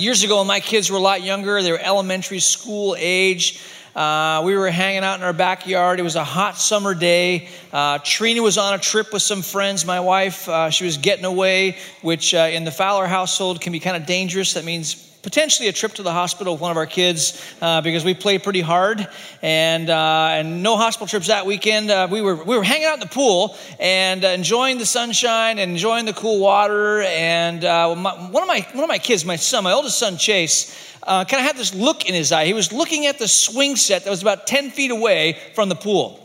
Years ago, when my kids were a lot younger, they were elementary school age. Uh, we were hanging out in our backyard. It was a hot summer day. Uh, Trina was on a trip with some friends. My wife, uh, she was getting away, which uh, in the Fowler household can be kind of dangerous. That means potentially a trip to the hospital with one of our kids uh, because we play pretty hard. And uh, and no hospital trips that weekend. Uh, we were we were hanging out in the pool and uh, enjoying the sunshine and enjoying the cool water. And uh, my, one of my one of my kids my son my oldest son Chase uh, kind of had this look in his eye. He was looking at the swing set that was about 10 feet away from the pool.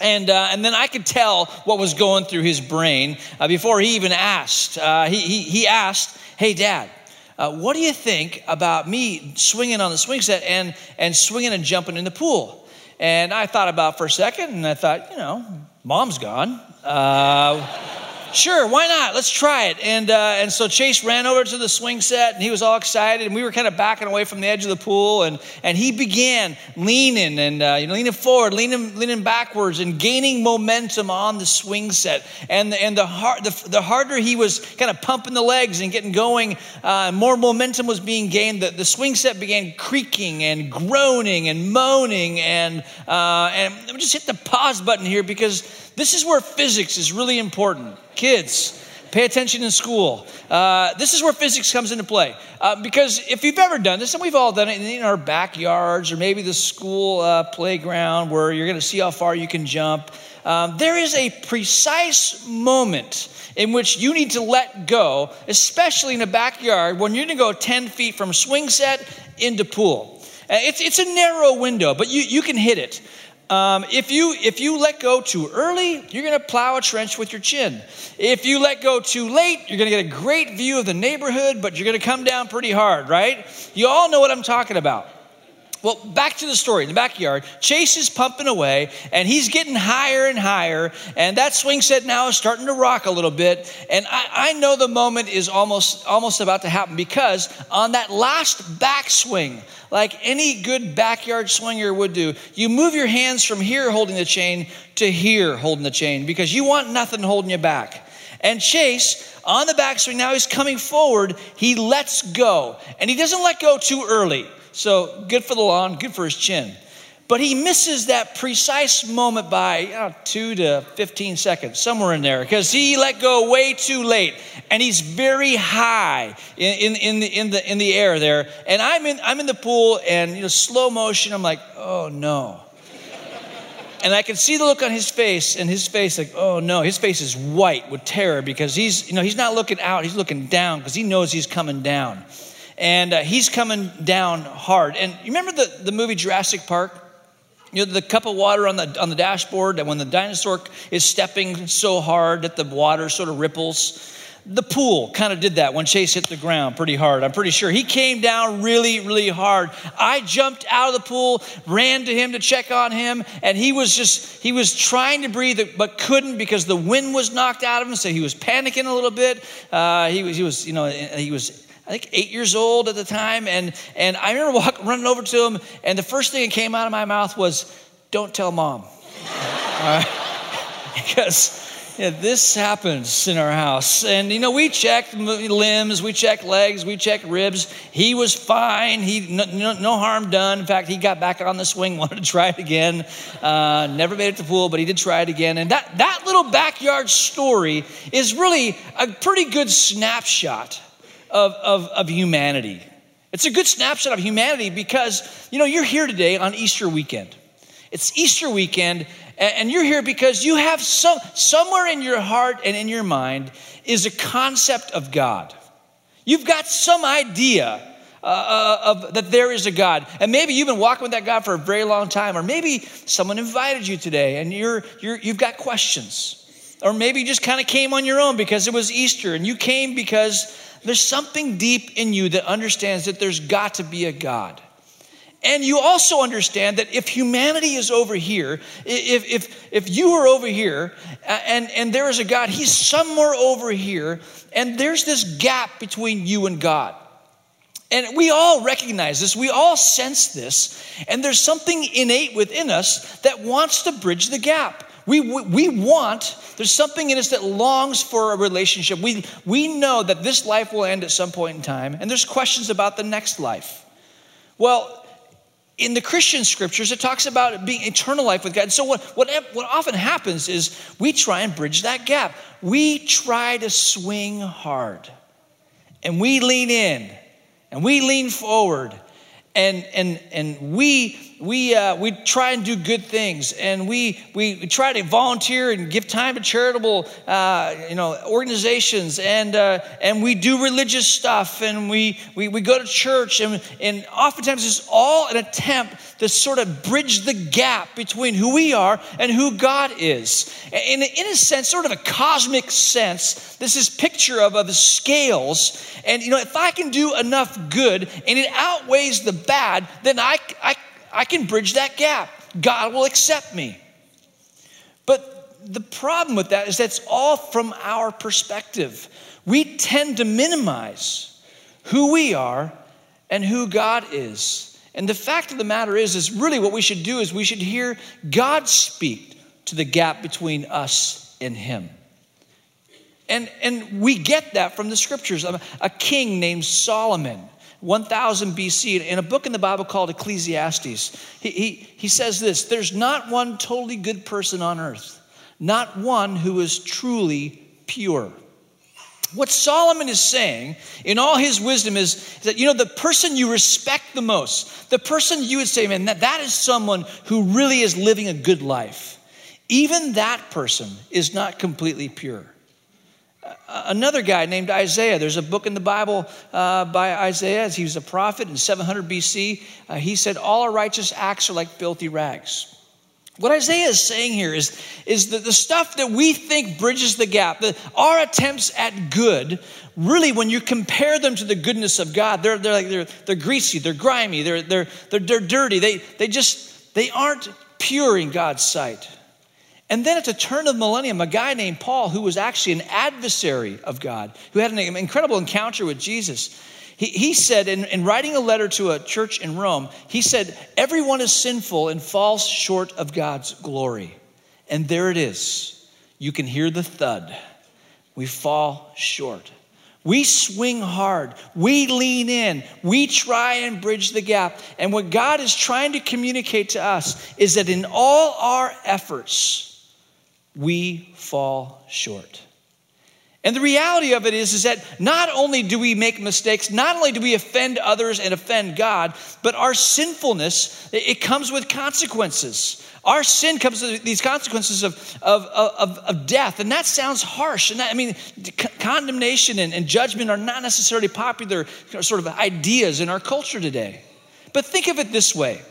And, uh, and then I could tell what was going through his brain uh, before he even asked. Uh, he, he, he asked, Hey, dad, uh, what do you think about me swinging on the swing set and, and swinging and jumping in the pool? And I thought about for a second, and I thought, you know, mom's gone. Uh, sure, why not? Let's try it. And, uh, and so Chase ran over to the swing set and he was all excited. And we were kind of backing away from the edge of the pool. And, and he began leaning and uh, you know, leaning forward, leaning, leaning backwards, and gaining momentum on the swing set. And, the, and the, hard, the, the harder he was kind of pumping the legs and getting going, uh, more momentum was being gained. The, the swing set began creaking and groaning and moaning. And, uh, and just hit the pause button here because this is where physics is really important. Kids, pay attention in school. Uh, this is where physics comes into play. Uh, because if you've ever done this, and we've all done it in our backyards or maybe the school uh, playground where you're going to see how far you can jump, um, there is a precise moment in which you need to let go, especially in a backyard when you're going to go 10 feet from swing set into pool. Uh, it's, it's a narrow window, but you, you can hit it. Um, if you if you let go too early, you're going to plow a trench with your chin. If you let go too late, you're going to get a great view of the neighborhood, but you're going to come down pretty hard, right? You all know what I'm talking about. Well, back to the story in the backyard. Chase is pumping away and he's getting higher and higher. And that swing set now is starting to rock a little bit. And I, I know the moment is almost, almost about to happen because on that last backswing, like any good backyard swinger would do, you move your hands from here holding the chain to here holding the chain because you want nothing holding you back. And Chase, on the backswing, now he's coming forward. He lets go. And he doesn't let go too early. So good for the lawn, good for his chin. But he misses that precise moment by you know, two to 15 seconds, somewhere in there, because he let go way too late. And he's very high in, in, in, the, in, the, in the air there. And I'm in, I'm in the pool and you know, slow motion, I'm like, oh no. and I can see the look on his face, and his face, like, oh no, his face is white with terror because he's, you know, he's not looking out, he's looking down because he knows he's coming down and uh, he's coming down hard. And you remember the, the movie Jurassic Park? You know, the cup of water on the, on the dashboard, and when the dinosaur is stepping so hard that the water sort of ripples. The pool kind of did that when Chase hit the ground pretty hard. I'm pretty sure. He came down really, really hard. I jumped out of the pool, ran to him to check on him, and he was just, he was trying to breathe, but couldn't because the wind was knocked out of him. So he was panicking a little bit. Uh, he, was, he was, you know, he was I think eight years old at the time. And, and I remember walk, running over to him, and the first thing that came out of my mouth was, Don't tell mom. because this happens in our house. And, you know, we checked limbs, we checked legs, we checked ribs. He was fine. He no, no harm done. In fact, he got back on the swing, wanted to try it again. Uh, never made it to pool, but he did try it again. And that, that little backyard story is really a pretty good snapshot of, of, of humanity. It's a good snapshot of humanity because, you know, you're here today on Easter weekend. It's Easter weekend, and you're here because you have some, somewhere in your heart and in your mind is a concept of God. You've got some idea uh, uh, of that there is a God, and maybe you've been walking with that God for a very long time, or maybe someone invited you today, and you're, you're you've got questions, or maybe you just kind of came on your own because it was Easter, and you came because there's something deep in you that understands that there's got to be a God. And you also understand that if humanity is over here, if, if, if you are over here and, and there is a God, He's somewhere over here, and there's this gap between you and God. And we all recognize this, we all sense this, and there's something innate within us that wants to bridge the gap. We, we, we, want, there's something in us that longs for a relationship. We, we know that this life will end at some point in time, and there's questions about the next life. Well, in the Christian scriptures, it talks about being eternal life with God. So, what, what, what often happens is we try and bridge that gap. We try to swing hard, and we lean in, and we lean forward, and, and, and we we, uh, we try and do good things and we, we try to volunteer and give time to charitable uh, you know, organizations and, uh, and we do religious stuff and we, we, we go to church and, and oftentimes it's all an attempt to sort of bridge the gap between who we are and who God is. In, in a sense, sort of a cosmic sense, this is picture of, of the scales. And you know, if I can do enough good and it outweighs the bad, then I, I I can bridge that gap. God will accept me. But the problem with that is that's all from our perspective. We tend to minimize who we are and who God is. And the fact of the matter is, is really what we should do is we should hear God speak to the gap between us and Him. And, and we get that from the scriptures. A king named Solomon 1000 BC, in a book in the Bible called Ecclesiastes, he, he, he says this There's not one totally good person on earth, not one who is truly pure. What Solomon is saying in all his wisdom is, is, that, you know, the person you respect the most, the person you would say, man, that, that is someone who really is living a good life, even that person is not completely pure another guy named Isaiah. There's a book in the Bible uh, by Isaiah. He was a prophet in 700 BC. Uh, he said, All our righteous acts are like filthy rags. What Isaiah is saying here is, is that the stuff that we think bridges the gap, our attempts at good, really, when you compare them to the goodness of God, they're, they're, like, they're, they're greasy, they're grimy, they're, they're, they're, they're dirty. They, they just, they aren't pure in God's sight. And then at the turn of the millennium, a guy named Paul, who was actually an adversary of God, who had an incredible encounter with Jesus, he, he said, in, in writing a letter to a church in Rome, he said, Everyone is sinful and falls short of God's glory. And there it is. You can hear the thud. We fall short. We swing hard. We lean in. We try and bridge the gap. And what God is trying to communicate to us is that in all our efforts, we fall short. And the reality of it is, is that not only do we make mistakes, not only do we offend others and offend God, but our sinfulness, it comes with consequences. Our sin comes with these consequences of, of, of, of death. And that sounds harsh. And that, I mean, condemnation and, and judgment are not necessarily popular sort of ideas in our culture today. But think of it this way.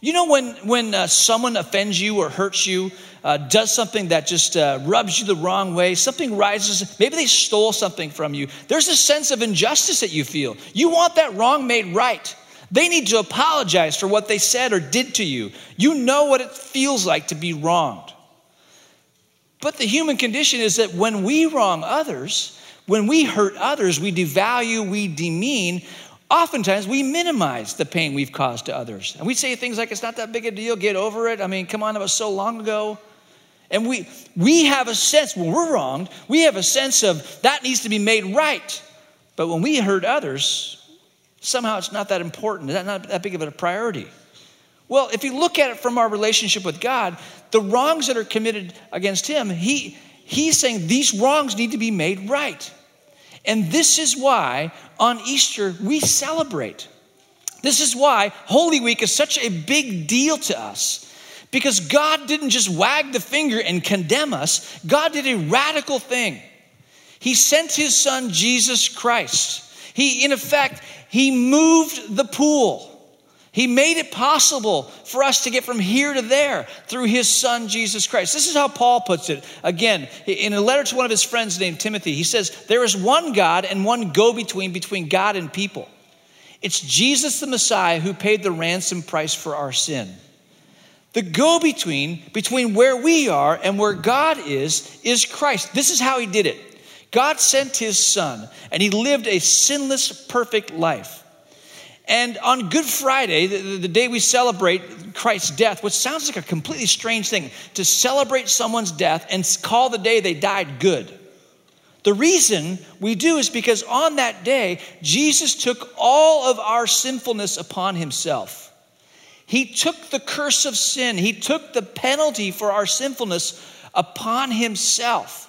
You know, when, when uh, someone offends you or hurts you, uh, does something that just uh, rubs you the wrong way, something rises, maybe they stole something from you. There's a sense of injustice that you feel. You want that wrong made right. They need to apologize for what they said or did to you. You know what it feels like to be wronged. But the human condition is that when we wrong others, when we hurt others, we devalue, we demean, oftentimes we minimize the pain we've caused to others. And we say things like, it's not that big a deal, get over it. I mean, come on, it was so long ago. And we, we have a sense, when we're wronged, we have a sense of that needs to be made right. But when we hurt others, somehow it's not that important, it's not that big of a priority. Well, if you look at it from our relationship with God, the wrongs that are committed against Him, he, He's saying these wrongs need to be made right. And this is why on Easter we celebrate. This is why Holy Week is such a big deal to us because God didn't just wag the finger and condemn us, God did a radical thing. He sent his son, Jesus Christ. He, in effect, he moved the pool. He made it possible for us to get from here to there through his son, Jesus Christ. This is how Paul puts it. Again, in a letter to one of his friends named Timothy, he says, There is one God and one go between between God and people. It's Jesus the Messiah who paid the ransom price for our sin. The go between, between where we are and where God is, is Christ. This is how he did it. God sent his son, and he lived a sinless, perfect life. And on Good Friday, the, the, day we celebrate Christ's death, which sounds like a completely strange thing, to celebrate someone's death and call the day they died good. The reason we do is because on that day, Jesus took all of our sinfulness upon himself. He took the curse of sin, he took the penalty for our sinfulness upon himself,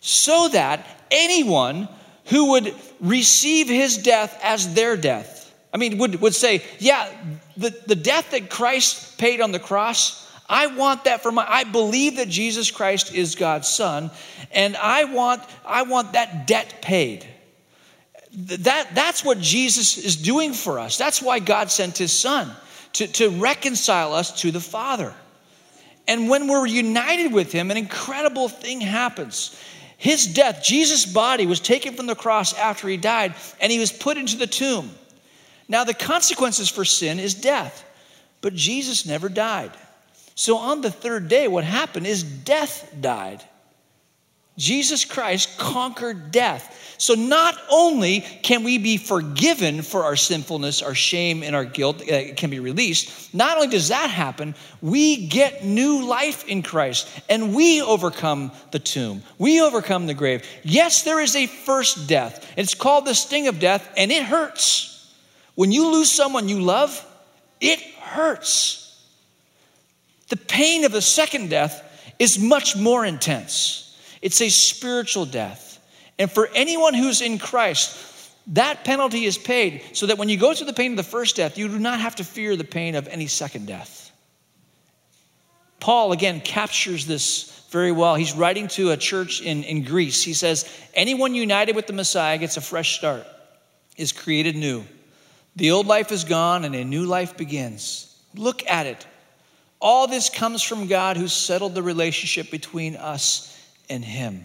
so that anyone who would receive his death as their death, I mean, would, would say, yeah, the, the death that Christ paid on the cross, I want that for my, I believe that Jesus Christ is God's son, and I want, I want that debt paid. That, that's what Jesus is doing for us. That's why God sent his son to, to reconcile us to the Father. And when we're united with him, an incredible thing happens. His death, Jesus' body was taken from the cross after he died, and he was put into the tomb. Now, the consequences for sin is death, but Jesus never died. So on the third day, what happened is death died. Jesus Christ conquered death. So not only can we be forgiven for our sinfulness, our shame, and our guilt, uh, can be released, not only does that happen, we get new life in Christ and we overcome the tomb. We overcome the grave. Yes, there is a first death. It's called the sting of death, and it hurts. When you lose someone you love, it hurts. The pain of the second death is much more intense. It's a spiritual death. And for anyone who's in Christ, that penalty is paid so that when you go through the pain of the first death, you do not have to fear the pain of any second death. Paul, again, captures this very well. He's writing to a church in, in Greece. He says, Anyone united with the Messiah gets a fresh start, is created new. The old life is gone and a new life begins. Look at it. All this comes from God who settled the relationship between us and Him.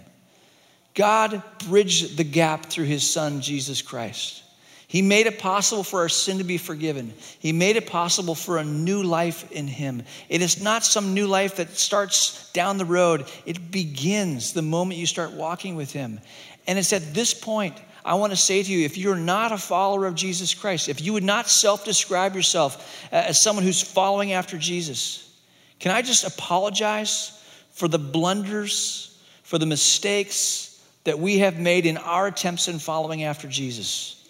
God bridged the gap through His Son, Jesus Christ. He made it possible for our sin to be forgiven. He made it possible for a new life in Him. It is not some new life that starts down the road, it begins the moment you start walking with Him. And it's at this point I want to say to you if you're not a follower of Jesus Christ, if you would not self describe yourself uh, as someone who's following after Jesus, can I just apologize for the blunders, for the mistakes that we have made in our attempts in following after Jesus?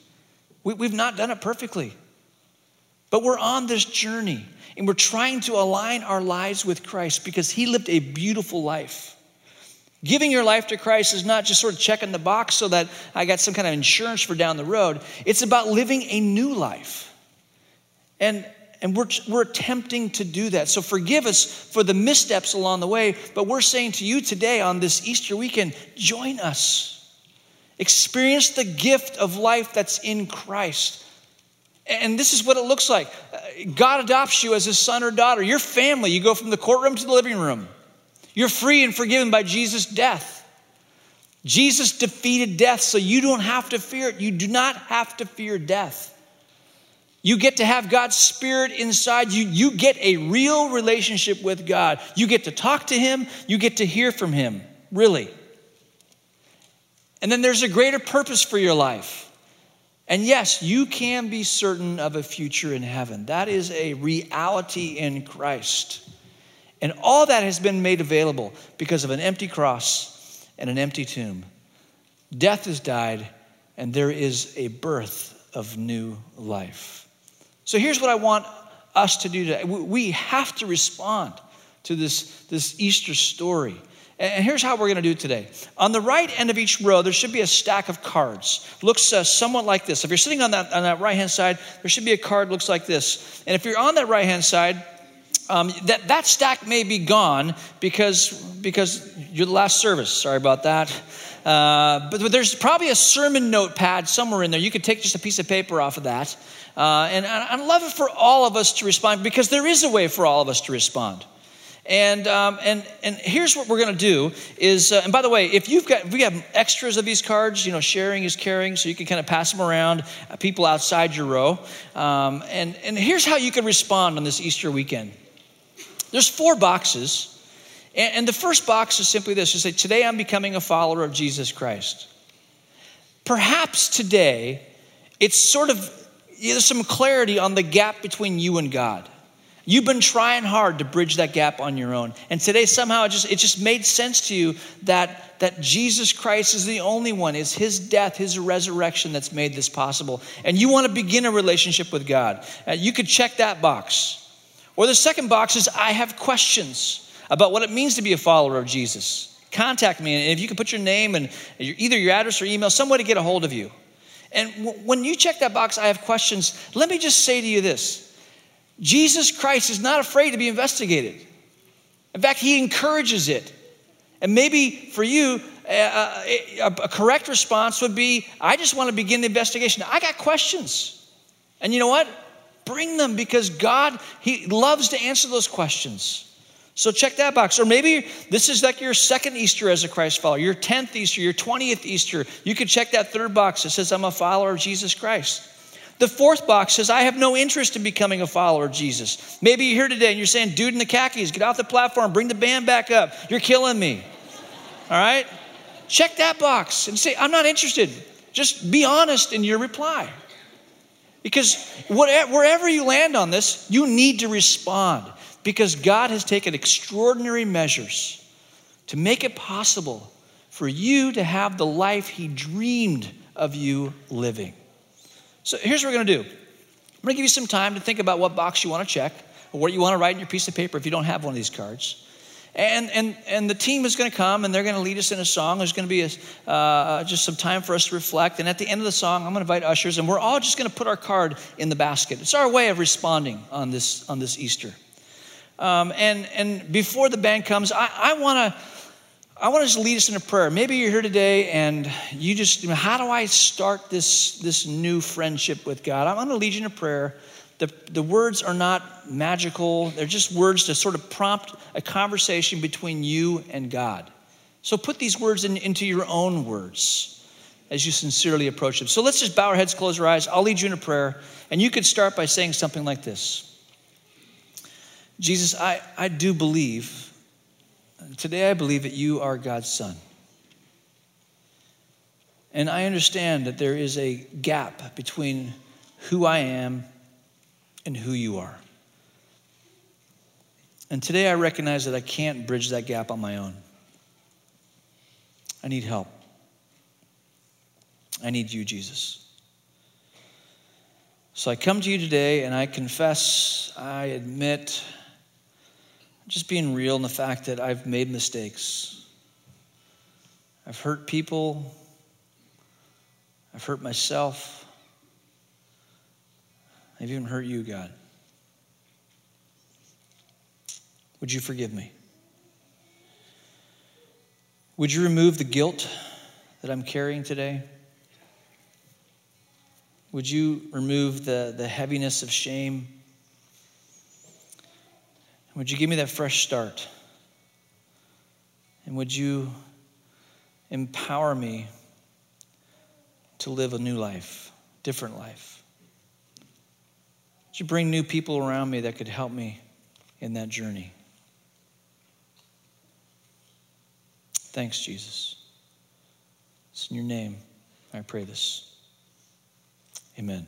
We, we've not done it perfectly, but we're on this journey and we're trying to align our lives with Christ because He lived a beautiful life. Giving your life to Christ is not just sort of checking the box so that I got some kind of insurance for down the road. It's about living a new life. And, and we're, we're attempting to do that. So forgive us for the missteps along the way, but we're saying to you today on this Easter weekend join us. Experience the gift of life that's in Christ. And this is what it looks like uh, God adopts you as his son or daughter. Your family, you go from the courtroom to the living room. You're free and forgiven by Jesus' death. Jesus defeated death, so you don't have to fear it. You do not have to fear death. You get to have God's Spirit inside you. You get a real relationship with God. You get to talk to Him. You get to hear from Him, really. And then there's a greater purpose for your life. And yes, you can be certain of a future in heaven. That is a reality in Christ. And all that has been made available because of an empty cross and an empty tomb. Death has died, and there is a birth of new life. So here's what I want us to do today. We have to respond to this, this Easter story. And here's how we're going to do it today. On the right end of each row, there should be a stack of cards. Looks uh, somewhat like this. If you're sitting on that, on that right hand side, there should be a card looks like this. And if you're on that right hand side, um, that, that stack may be gone because, because you're the last service. Sorry about that. Uh, but, but, there's probably a sermon notepad somewhere in there. You could take just a piece of paper off of that. Uh, and I'd love it for all of us to respond because there is a way for all of us to respond. And, um, and, and here's what we're going to do is, uh, and by the way, if you've got, we have extras of these cards, you know, sharing is caring, so you can kind of pass them around, uh, people outside your row. Um, and, and here's how you can respond on this Easter weekend. There's four boxes. And, the first box is simply this you say, Today I'm becoming a follower of Jesus Christ. Perhaps today it's sort of there's some clarity on the gap between you and God. You've been trying hard to bridge that gap on your own. And today somehow it just, it just made sense to you that, that Jesus Christ is the only one. It's his death, his resurrection that's made this possible. And you want to begin a relationship with God. Uh, you could check that box. Or the second box is I have questions about what it means to be a follower of Jesus. Contact me, and if you can put your name and either your address or email, some way to get a hold of you. And when you check that box, I have questions. Let me just say to you this Jesus Christ is not afraid to be investigated. In fact, he encourages it. And maybe for you, a, a correct response would be I just want to begin the investigation. I got questions. And you know what? Bring them because God, He loves to answer those questions. So check that box. Or maybe this is like your second Easter as a Christ follower, your 10th Easter, your 20th Easter. You could check that third box that says, I'm a follower of Jesus Christ. The fourth box says, I have no interest in becoming a follower of Jesus. Maybe you're here today and you're saying, dude in the khakis, get off the platform, bring the band back up. You're killing me. All right? Check that box and say, I'm not interested. Just be honest in your reply. Because whatever, wherever you land on this, you need to respond because God has taken extraordinary measures to make it possible for you to have the life He dreamed of you living. So here's what we're going to do I'm going to give you some time to think about what box you want to check or what you want to write in your piece of paper if you don't have one of these cards. And, and, and the team is going to come and they're going to lead us in a song. There's going to be a, uh, just some time for us to reflect. And at the end of the song, I'm going to invite ushers and we're all just going to put our card in the basket. It's our way of responding on this, on this Easter. Um, and, and before the band comes, I, I want to I want to just lead us in a prayer. Maybe you're here today and you just, how do I start this, this new friendship with God? I'm going to lead you in a prayer. The, the words are not magical, they're just words to sort of prompt a conversation between you and God. So put these words in, into your own words as you sincerely approach them. So let's just bow our heads, close our eyes. I'll lead you in a prayer. And you could start by saying something like this Jesus, I, I do believe Today, I believe that you are God's son. And I understand that there is a gap between who I am and who you are. And today I recognize that I can't bridge that gap on my own. I need help. I need you, Jesus. So I come to you today and I confess, I admit, just being real in the fact that I've made mistakes. I've hurt people. I've hurt myself. I've even hurt you, God. Would you forgive me? Would you remove the guilt that I'm carrying today? Would you remove the, the heaviness of shame? Would you give me that fresh start? And would you empower me to live a new life, different life? You bring new people around me that could help me in that journey? Thanks, Jesus. It's in your name I pray this. Amen.